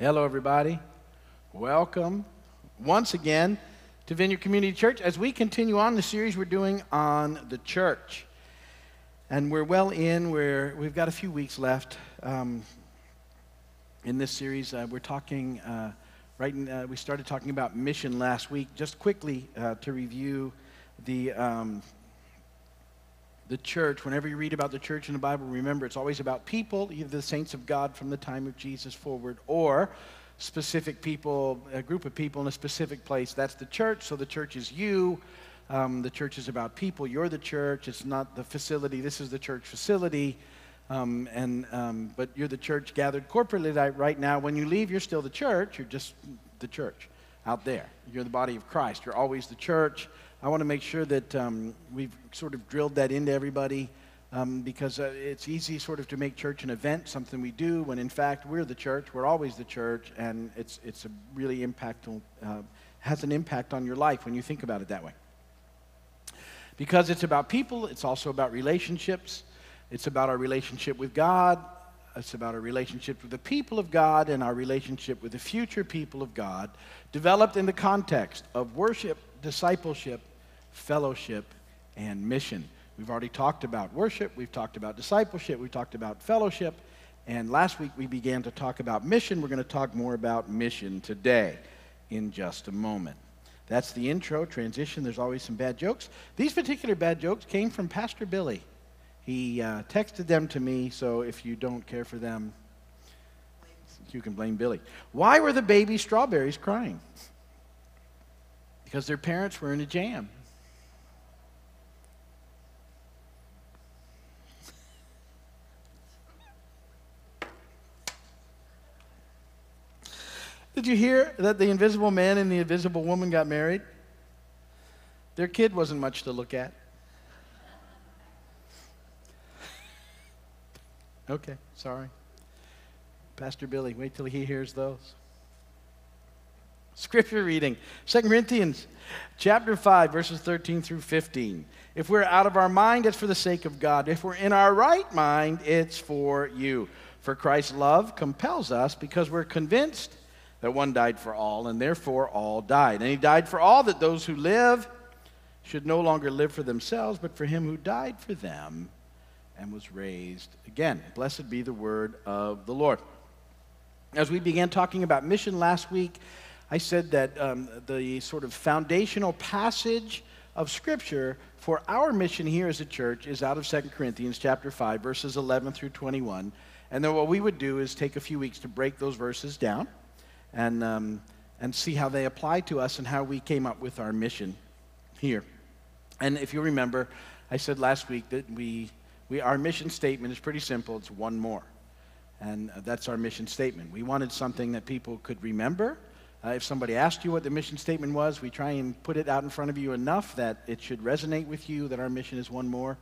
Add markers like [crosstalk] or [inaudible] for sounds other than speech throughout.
Hello, everybody. Welcome once again to Vineyard Community Church as we continue on the series we're doing on the church. And we're well in, we're, we've got a few weeks left um, in this series. Uh, we're talking, uh, right, in, uh, we started talking about mission last week. Just quickly uh, to review the. Um, the church, whenever you read about the church in the Bible, remember it's always about people, either the saints of God from the time of Jesus forward, or specific people, a group of people in a specific place. That's the church. So the church is you. Um, the church is about people. You're the church. It's not the facility. This is the church facility. Um, and um, but you're the church gathered corporately right now. When you leave, you're still the church. You're just the church out there. You're the body of Christ. You're always the church. I want to make sure that um, we've sort of drilled that into everybody um, because uh, it's easy sort of to make church an event, something we do, when in fact we're the church. We're always the church, and it's, it's a really impactful, uh, has an impact on your life when you think about it that way. Because it's about people, it's also about relationships. It's about our relationship with God. It's about our relationship with the people of God and our relationship with the future people of God, developed in the context of worship, discipleship, fellowship, and mission. We've already talked about worship, we've talked about discipleship, we've talked about fellowship, and last week we began to talk about mission. We're going to talk more about mission today in just a moment. That's the intro, transition. There's always some bad jokes. These particular bad jokes came from Pastor Billy. He uh, texted them to me, so if you don't care for them, you can blame Billy. Why were the baby strawberries crying? Because their parents were in a jam. Did you hear that the invisible man and the invisible woman got married? Their kid wasn't much to look at. [laughs] Okay, sorry. Pastor Billy, wait till he hears those. Scripture reading, 2 Corinthians chapter 5, verses 13 through 15. If we're out of our mind, it's for the sake of God. If we're in our right mind, it's for you. For Christ's love compels us because we're convinced that one died for all, and therefore all died. And he died for all that those who live should no longer live for themselves, but for him who died for them and was raised again. Blessed be the word of the Lord. As we began talking about mission last week, I said that um, the sort of foundational passage of Scripture for our mission here as a church is out of 2 Corinthians chapter 5, verses 11 through 21. And then what we would do is take a few weeks to break those verses down and, um, and see how they apply to us and how we came up with our mission here. And if you remember, I said last week that we, we, our mission statement is pretty simple it's one more. And that's our mission statement. We wanted something that people could remember uh, if somebody asked you what the mission statement was, we try and put it out in front of you enough that it should resonate with you that our mission is one more.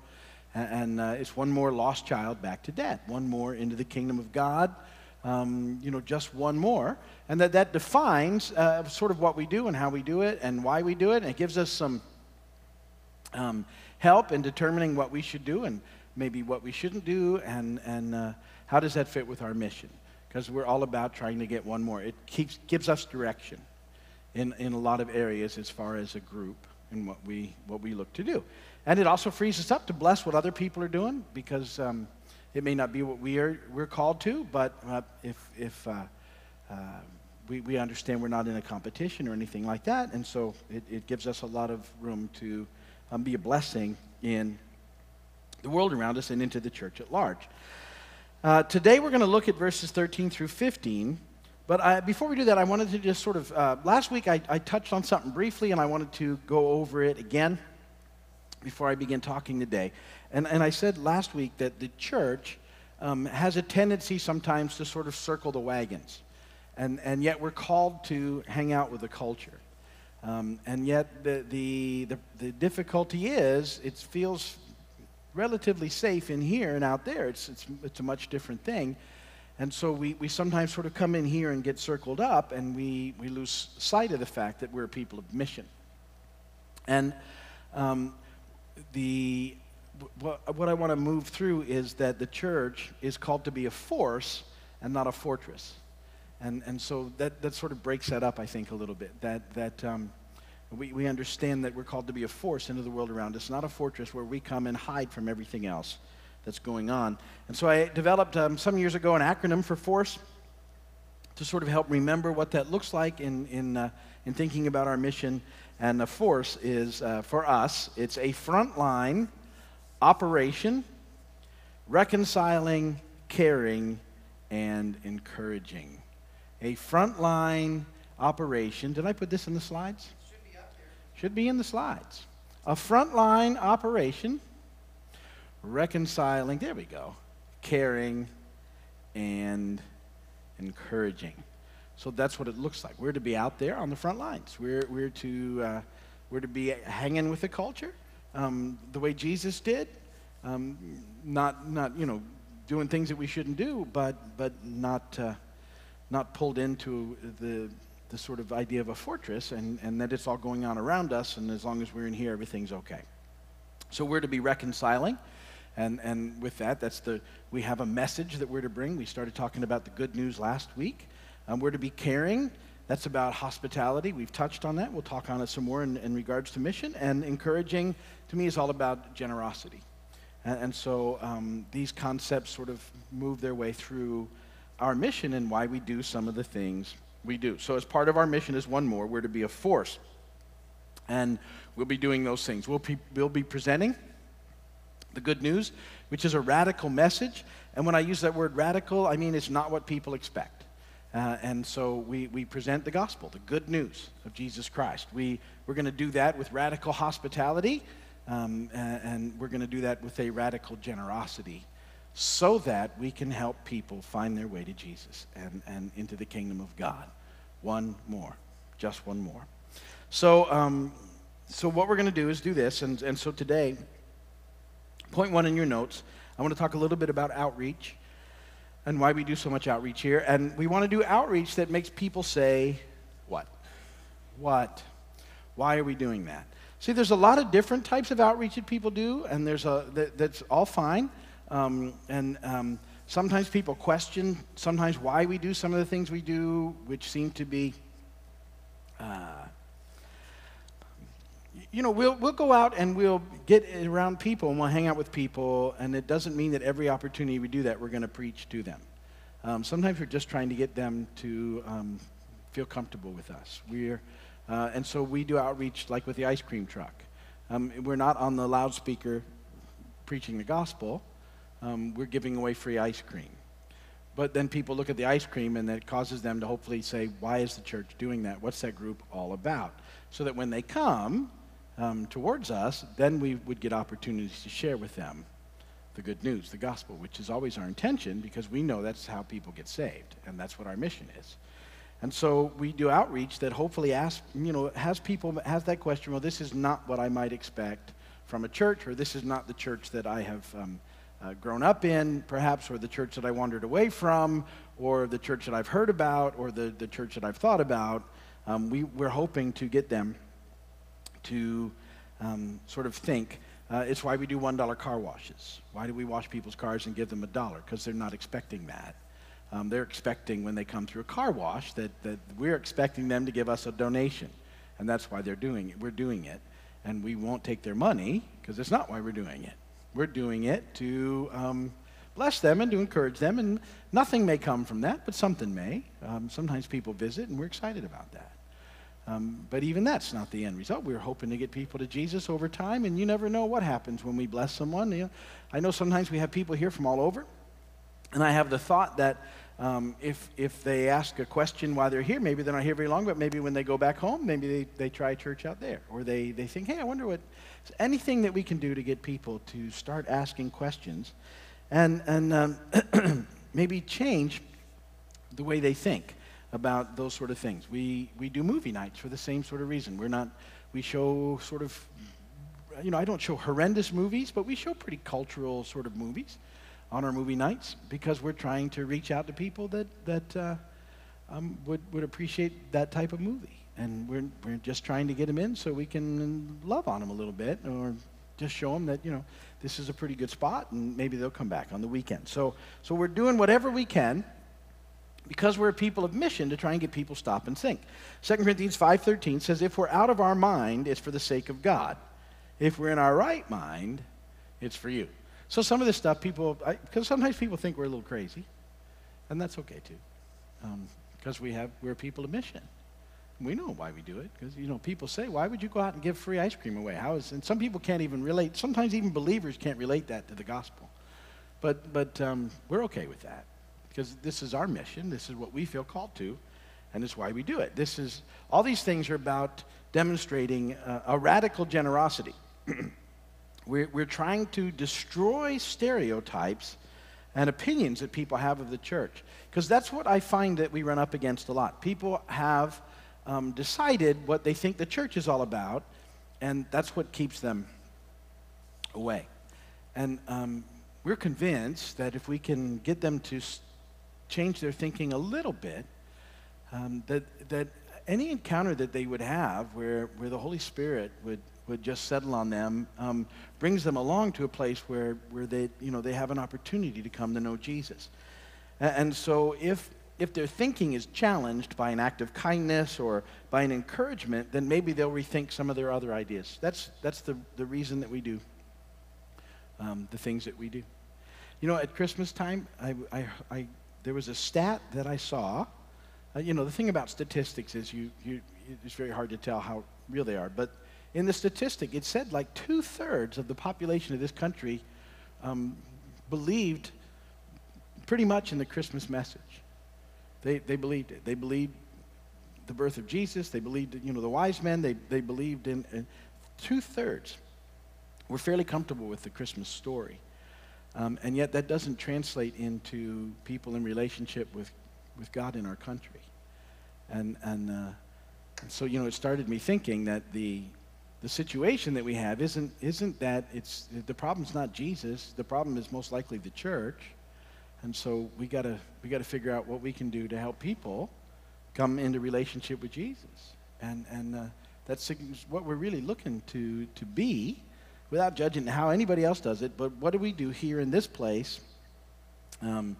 And, uh, it's one more lost child back to dad, one more into the kingdom of God, um, you know, just one more. And that, that defines uh, sort of what we do and how we do it and why we do it. And it gives us some um, help in determining what we should do and maybe what we shouldn't do and, and uh, how does that fit with our mission because we're all about trying to get one more. It keeps, gives us direction in, in a lot of areas as far as a group and what we, what we look to do. And it also frees us up to bless what other people are doing because um, it may not be what we are, we're called to, but uh, if, if uh, uh, we, we understand we're not in a competition or anything like that, and so it, it gives us a lot of room to um, be a blessing in the world around us and into the church at large. Uh, today we're going to look at verses 13 through 15. But I, before we do that, I wanted to just sort of, uh, last week I, I, touched on something briefly and I wanted to go over it again before I begin talking today. And, and I said last week that the church um, has a tendency sometimes to sort of circle the wagons. And, and yet we're called to hang out with the culture. Um, and yet the, the, the, the difficulty is it feels relatively safe in here and out there. It's, it's, it's a much different thing. And so we, we sometimes sort of come in here and get circled up, and we, we lose sight of the fact that we're people of mission. And um, the, what, what I want to move through is that the church is called to be a force and not a fortress. And, and so that, that sort of breaks that up, I think, a little bit. That, that um, we, we understand that we're called to be a force into the world around us, not a fortress where we come and hide from everything else that's going on. And so I developed um, some years ago an acronym for force to sort of help remember what that looks like in, in, uh, in thinking about our mission. And the force is, uh, for us, it's a frontline operation, reconciling, caring, and encouraging. A frontline operation. Did I put this in the slides? Should be in the slides. A frontline operation, reconciling, there we go, caring, and encouraging. So that's what it looks like. We're to be out there on the front lines. We're, we're, to, uh, we're to be hanging with the culture um, the way Jesus did. Um, not, not, you know, doing things that we shouldn't do, but, but not, uh, not pulled into the, the sort of idea of a fortress and, and that it's all going on around us, and as long as we're in here, everything's okay. So we're to be reconciling. And, and with that, that's the, we have a message that we're to bring. We started talking about the good news last week. Um, we're to be caring. That's about hospitality. We've touched on that. We'll talk on it some more in, in regards to mission. And encouraging, to me, is all about generosity. And, and so um, these concepts sort of move their way through our mission and why we do some of the things we do. So, as part of our mission is one more, we're to be a force. And we'll be doing those things. We'll, be, we'll be presenting the good news, which is a radical message. And when I use that word radical, I mean it's not what people expect. Uh, and so we, we present the gospel, the good news of Jesus Christ. We, we're going to do that with radical hospitality, um, and, and we're going to do that with a radical generosity so that we can help people find their way to Jesus and, and into the kingdom of God. One more, just one more. So, um, so what we're going to do is do this. And, and so today, Point one in your notes, I want to talk a little bit about outreach and why we do so much outreach here. And we want to do outreach that makes people say, What? What? Why are we doing that? See, there's a lot of different types of outreach that people do, and there's a, that, that's all fine. Um, and um, sometimes people question sometimes why we do some of the things we do, which seem to be uh, you know, we'll, we'll go out and we'll get around people and we'll hang out with people, and it doesn't mean that every opportunity we do that, we're going to preach to them. Um, sometimes we're just trying to get them to um, feel comfortable with us. We're, uh, and so we do outreach like with the ice cream truck. Um, we're not on the loudspeaker preaching the gospel, um, we're giving away free ice cream. But then people look at the ice cream and that causes them to hopefully say, Why is the church doing that? What's that group all about? So that when they come, um, towards us, then we would get opportunities to share with them the good news, the gospel, which is always our intention because we know that's how people get saved, and that's what our mission is. And so we do outreach that hopefully asks, you know, has people has that question. Well, this is not what I might expect from a church, or this is not the church that I have um, uh, grown up in, perhaps, or the church that I wandered away from, or the church that I've heard about, or the, the church that I've thought about. Um, we, we're hoping to get them to um, sort of think. Uh, it's why we do $1 car washes. Why do we wash people's cars and give them a dollar? Because they're not expecting that. Um, they're expecting when they come through a car wash that, that we're expecting them to give us a donation. And that's why they're doing it. We're doing it. And we won't take their money because it's not why we're doing it. We're doing it to um, bless them and to encourage them. And nothing may come from that, but something may. Um, sometimes people visit, and we're excited about that. Um, but even that's not the end result. We're hoping to get people to Jesus over time, and you never know what happens when we bless someone. You know, I know sometimes we have people here from all over, and I have the thought that um, if, if they ask a question while they're here, maybe they're not here very long, but maybe when they go back home, maybe they, they try church out there. Or they, they think, hey, I wonder what, anything that we can do to get people to start asking questions and, and um, [clears throat] maybe change the way they think about those sort of things. We, we do movie nights for the same sort of reason. We're not, we show sort of, you know, I don't show horrendous movies, but we show pretty cultural sort of movies on our movie nights because we're trying to reach out to people that, that uh, um, would, would appreciate that type of movie. And we're, we're just trying to get them in so we can love on them a little bit or just show them that, you know, this is a pretty good spot and maybe they'll come back on the weekend. So, so we're doing whatever we can because we're a people of mission to try and get people stop and think. 2 Corinthians 5:13 says if we're out of our mind, it's for the sake of God. If we're in our right mind, it's for you. So some of this stuff people because sometimes people think we're a little crazy, and that's okay too. because um, we have we're people of mission. We know why we do it because you know people say, "Why would you go out and give free ice cream away?" How is and some people can't even relate. Sometimes even believers can't relate that to the gospel. But but um, we're okay with that because this is our mission. This is what we feel called to, and it's why we do it. This is all these things are about demonstrating uh, a radical generosity. [clears throat] we're, we're trying to destroy stereotypes and opinions that people have of the church because that's what I find that we run up against a lot. People have um, decided what they think the church is all about, and that's what keeps them away. And um, we're convinced that if we can get them to change their thinking a little bit, um, that, that any encounter that they would have where, where the Holy Spirit would, would just settle on them um, brings them along to a place where, where they, you know, they have an opportunity to come to know Jesus. And, and so if, if their thinking is challenged by an act of kindness or by an encouragement, then maybe they'll rethink some of their other ideas. That's, that's the, the reason that we do um, the things that we do. You know, at Christmas time, I, I, I there was a stat that I saw. Uh, you know, the thing about statistics is you, you, it's very hard to tell how real they are. But in the statistic, it said like two thirds of the population of this country um, believed pretty much in the Christmas message. They, they believed it. They believed the birth of Jesus. They believed, you know, the wise men. They, they believed in, in two thirds. We're fairly comfortable with the Christmas story. Um, and yet that doesn't translate into people in relationship with, with God in our country. And, and, uh, and so, you know, it started me thinking that the, the situation that we have isn't, isn't that it's, the problem's not Jesus. The problem is most likely the church. And so we got to we gotta figure out what we can do to help people come into relationship with Jesus. And, and uh, that's what we're really looking to, to be without judging how anybody else does it, but what do we do here in this place um,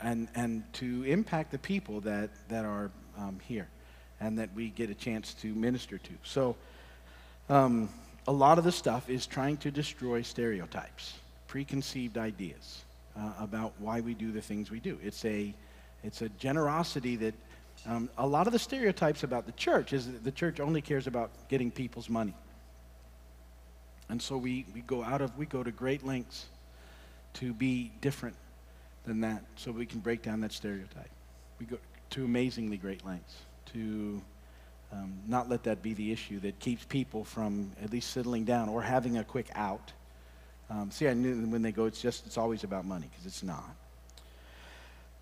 and, and to impact the people that, that are um, here and that we get a chance to minister to? So, um, a lot of the stuff is trying to destroy stereotypes, preconceived ideas uh, about why we do the things we do. It's a, it's a generosity that um, a lot of the stereotypes about the church is that the church only cares about getting people's money. And so we, we go out of, we go to great lengths to be different than that so we can break down that stereotype. We go to amazingly great lengths to um, not let that be the issue that keeps people from at least settling down or having a quick out. Um, see, I knew when they go, it's just, it's always about money because it's not.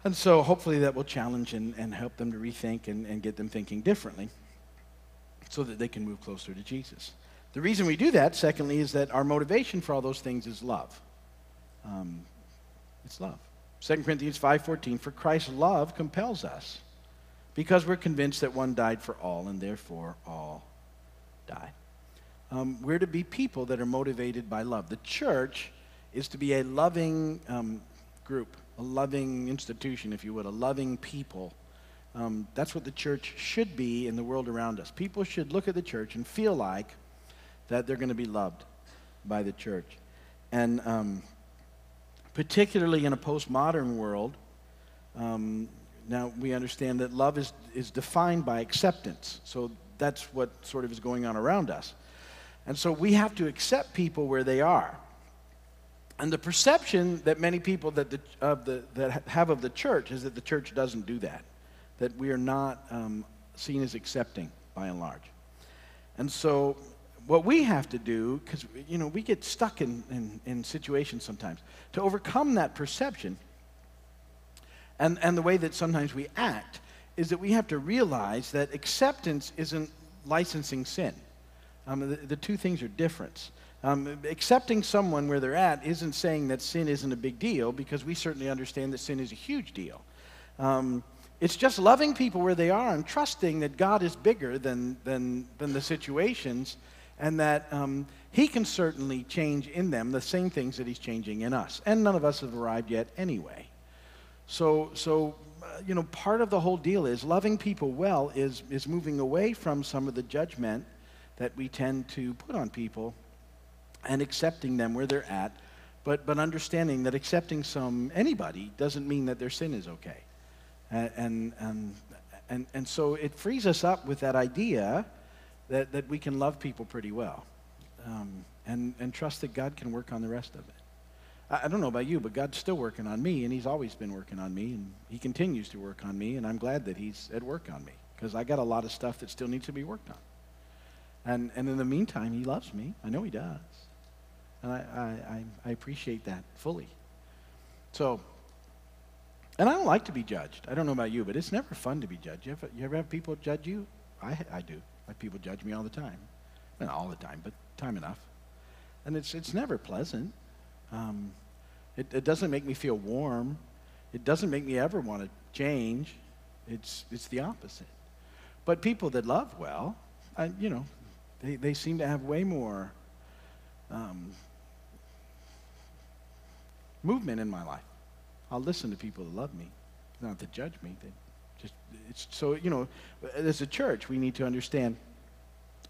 And so hopefully that will challenge and, and help them to rethink and, and get them thinking differently so that they can move closer to Jesus. The reason we do that, secondly, is that our motivation for all those things is love. Um, it's love. 2 Corinthians 5.14, for Christ's love compels us because we're convinced that one died for all and therefore all died. Um, we're to be people that are motivated by love. The church is to be a loving um, group, a loving institution, if you would, a loving people. Um, that's what the church should be in the world around us. People should look at the church and feel like that they're going to be loved by the church. And um, particularly in a postmodern world, um, now we understand that love is, is defined by acceptance. So that's what sort of is going on around us. And so we have to accept people where they are. And the perception that many people that, the, of the, that have of the church is that the church doesn't do that, that we are not um, seen as accepting by and large. And so what we have to do, because you know we get stuck in, in, in, situations sometimes, to overcome that perception and, and the way that sometimes we act, is that we have to realize that acceptance isn't licensing sin. Um, the, the, two things are different. Um, accepting someone where they're at isn't saying that sin isn't a big deal, because we certainly understand that sin is a huge deal. Um, it's just loving people where they are and trusting that God is bigger than, than, than the situations and that um, He can certainly change in them the same things that He's changing in us. And none of us have arrived yet anyway. So, so uh, you know, part of the whole deal is loving people well is, is moving away from some of the judgment that we tend to put on people and accepting them where they're at, but, but understanding that accepting some anybody doesn't mean that their sin is okay. And, and, and, and, so it frees us up with that idea that, that we can love people pretty well um, and, and trust that God can work on the rest of it. I, I don't know about you, but God's still working on me, and He's always been working on me, and He continues to work on me, and I'm glad that He's at work on me because I got a lot of stuff that still needs to be worked on. And, and in the meantime, He loves me. I know He does. And I, I, I appreciate that fully. So, and I don't like to be judged. I don't know about you, but it's never fun to be judged. You ever, you ever have people judge you? I, I do. People judge me all the time. Not all the time, but time enough. And it's, it's never pleasant. Um, it, it doesn't make me feel warm. It doesn't make me ever want to change. It's, it's the opposite. But people that love well, I, you know, they, they seem to have way more um, movement in my life. I'll listen to people that love me, not to judge me. They just it's so you know, as a church, we need to understand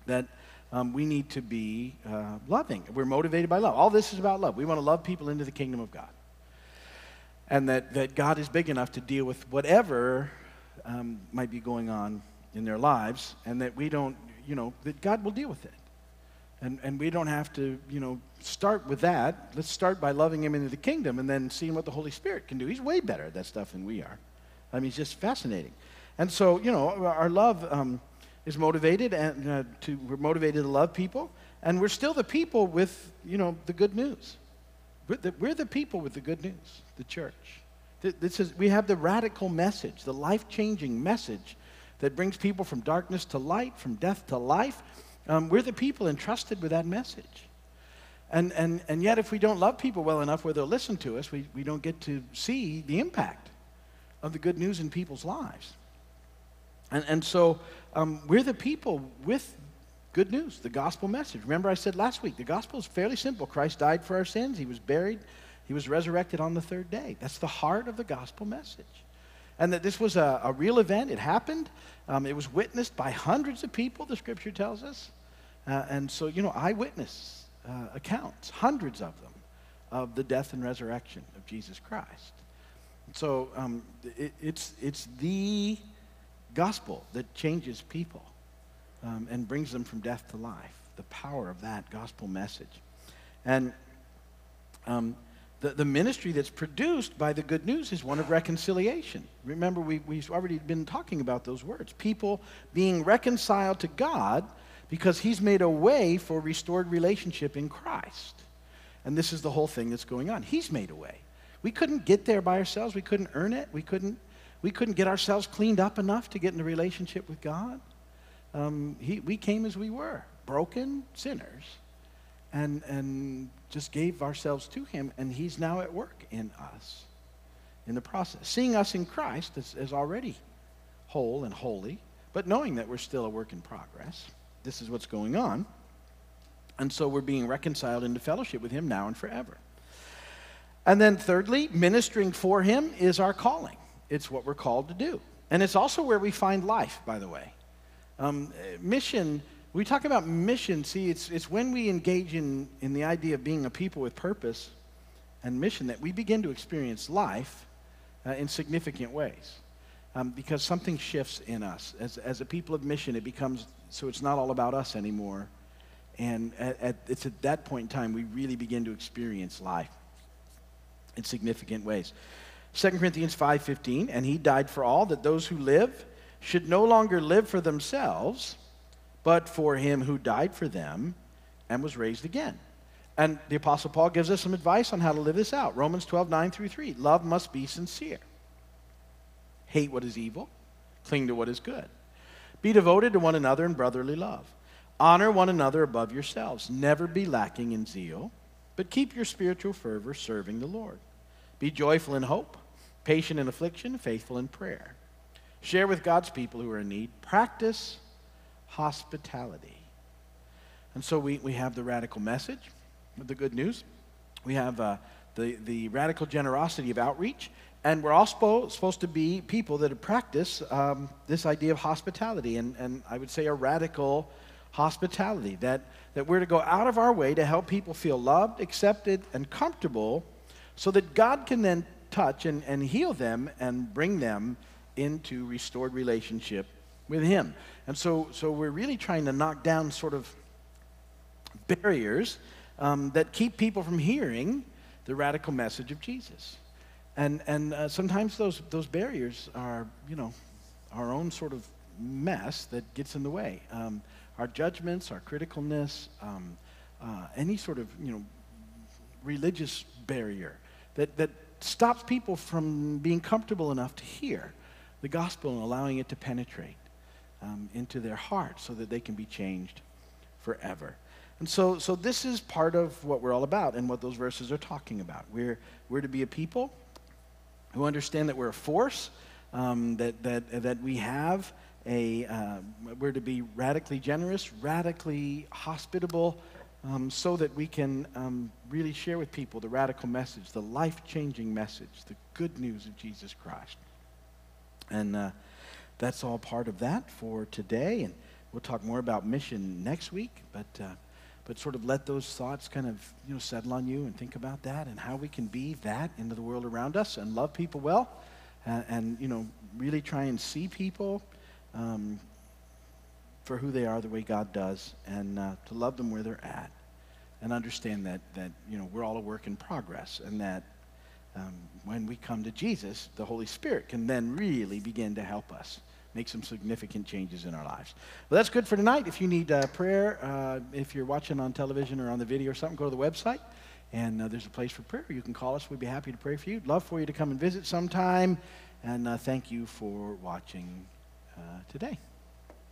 that um, we need to be uh, loving. We're motivated by love. All this is about love. We want to love people into the kingdom of God, and that that God is big enough to deal with whatever um, might be going on in their lives, and that we don't, you know, that God will deal with it. And, and we don't have to, you know, start with that. Let's start by loving him into the kingdom and then seeing what the Holy Spirit can do. He's way better at that stuff than we are. I mean, he's just fascinating. And so, you know, our love um, is motivated and uh, to, we're motivated to love people. And we're still the people with, you know, the good news. We're the, we're the people with the good news, the church. This is, we have the radical message, the life changing message that brings people from darkness to light, from death to life. Um, we're the people entrusted with that message. And, and, and yet, if we don't love people well enough where they'll listen to us, we, we don't get to see the impact of the good news in people's lives. And, and so, um, we're the people with good news, the gospel message. Remember, I said last week, the gospel is fairly simple. Christ died for our sins, He was buried, He was resurrected on the third day. That's the heart of the gospel message. And that this was a, a real event, it happened. Um, it was witnessed by hundreds of people, the scripture tells us. Uh, and so, you know, eyewitness uh, accounts, hundreds of them, of the death and resurrection of Jesus Christ. So um, it, it's, it's the gospel that changes people um, and brings them from death to life, the power of that gospel message. And um, the, the ministry that's produced by the good news is one of reconciliation. Remember, we, we've already been talking about those words. People being reconciled to God because he's made a way for restored relationship in Christ. And this is the whole thing that's going on. He's made a way. We couldn't get there by ourselves. We couldn't earn it. We couldn't, we couldn't get ourselves cleaned up enough to get in a relationship with God. Um, he, we came as we were, broken sinners, and, and just gave ourselves to Him, and He's now at work in us in the process. Seeing us in Christ as, as already whole and holy, but knowing that we're still a work in progress this is what's going on. And so we're being reconciled into fellowship with Him now and forever. And then, thirdly, ministering for Him is our calling. It's what we're called to do. And it's also where we find life, by the way. Um, mission, we talk about mission, see, it's, it's when we engage in, in the idea of being a people with purpose and mission that we begin to experience life uh, in significant ways. Um, because something shifts in us. As, as a people of mission, it becomes so it's not all about us anymore. And at, at, it's at that point in time we really begin to experience life in significant ways. 2 Corinthians 5:15, and he died for all that those who live should no longer live for themselves, but for him who died for them and was raised again. And the Apostle Paul gives us some advice on how to live this out. Romans 12, 9 through 3. Love must be sincere. Hate what is evil, cling to what is good. Be devoted to one another in brotherly love. Honor one another above yourselves. Never be lacking in zeal, but keep your spiritual fervor serving the Lord. Be joyful in hope, patient in affliction, faithful in prayer. Share with God's people who are in need. Practice hospitality. And so we, we have the radical message, the good news. We have uh, the, the radical generosity of outreach. And we're all spo- supposed to be people that practice um, this idea of hospitality, and, and I would say a radical hospitality, that, that we're to go out of our way to help people feel loved, accepted, and comfortable so that God can then touch and, and heal them and bring them into restored relationship with Him. And so, so we're really trying to knock down sort of barriers um, that keep people from hearing the radical message of Jesus. And, and uh, sometimes those, those barriers are, you know, our own sort of mess that gets in the way. Um, our judgments, our criticalness, um, uh, any sort of, you know, religious barrier that, that stops people from being comfortable enough to hear the gospel and allowing it to penetrate um, into their heart so that they can be changed forever. And so, so this is part of what we're all about and what those verses are talking about. We're, we're to be a people who understand that we're a force, um, that, that, that we have a, uh, we're to be radically generous, radically hospitable, um, so that we can um, really share with people the radical message, the life changing message, the good news of Jesus Christ. And uh, that's all part of that for today. And we'll talk more about mission next week, but, uh, but sort of let those thoughts kind of you know, settle on you and think about that and how we can be that into the world around us and love people well and, and you know, really try and see people um, for who they are the way God does and uh, to love them where they're at and understand that, that you know, we're all a work in progress and that um, when we come to Jesus, the Holy Spirit can then really begin to help us make some significant changes in our lives. Well, that's good for tonight. If you need uh, prayer, uh, if you're watching on television or on the video or something, go to the website and uh, there's a place for prayer. You can call us. We'd be happy to pray for you. Love for you to come and visit sometime. And uh, thank you for watching uh, today.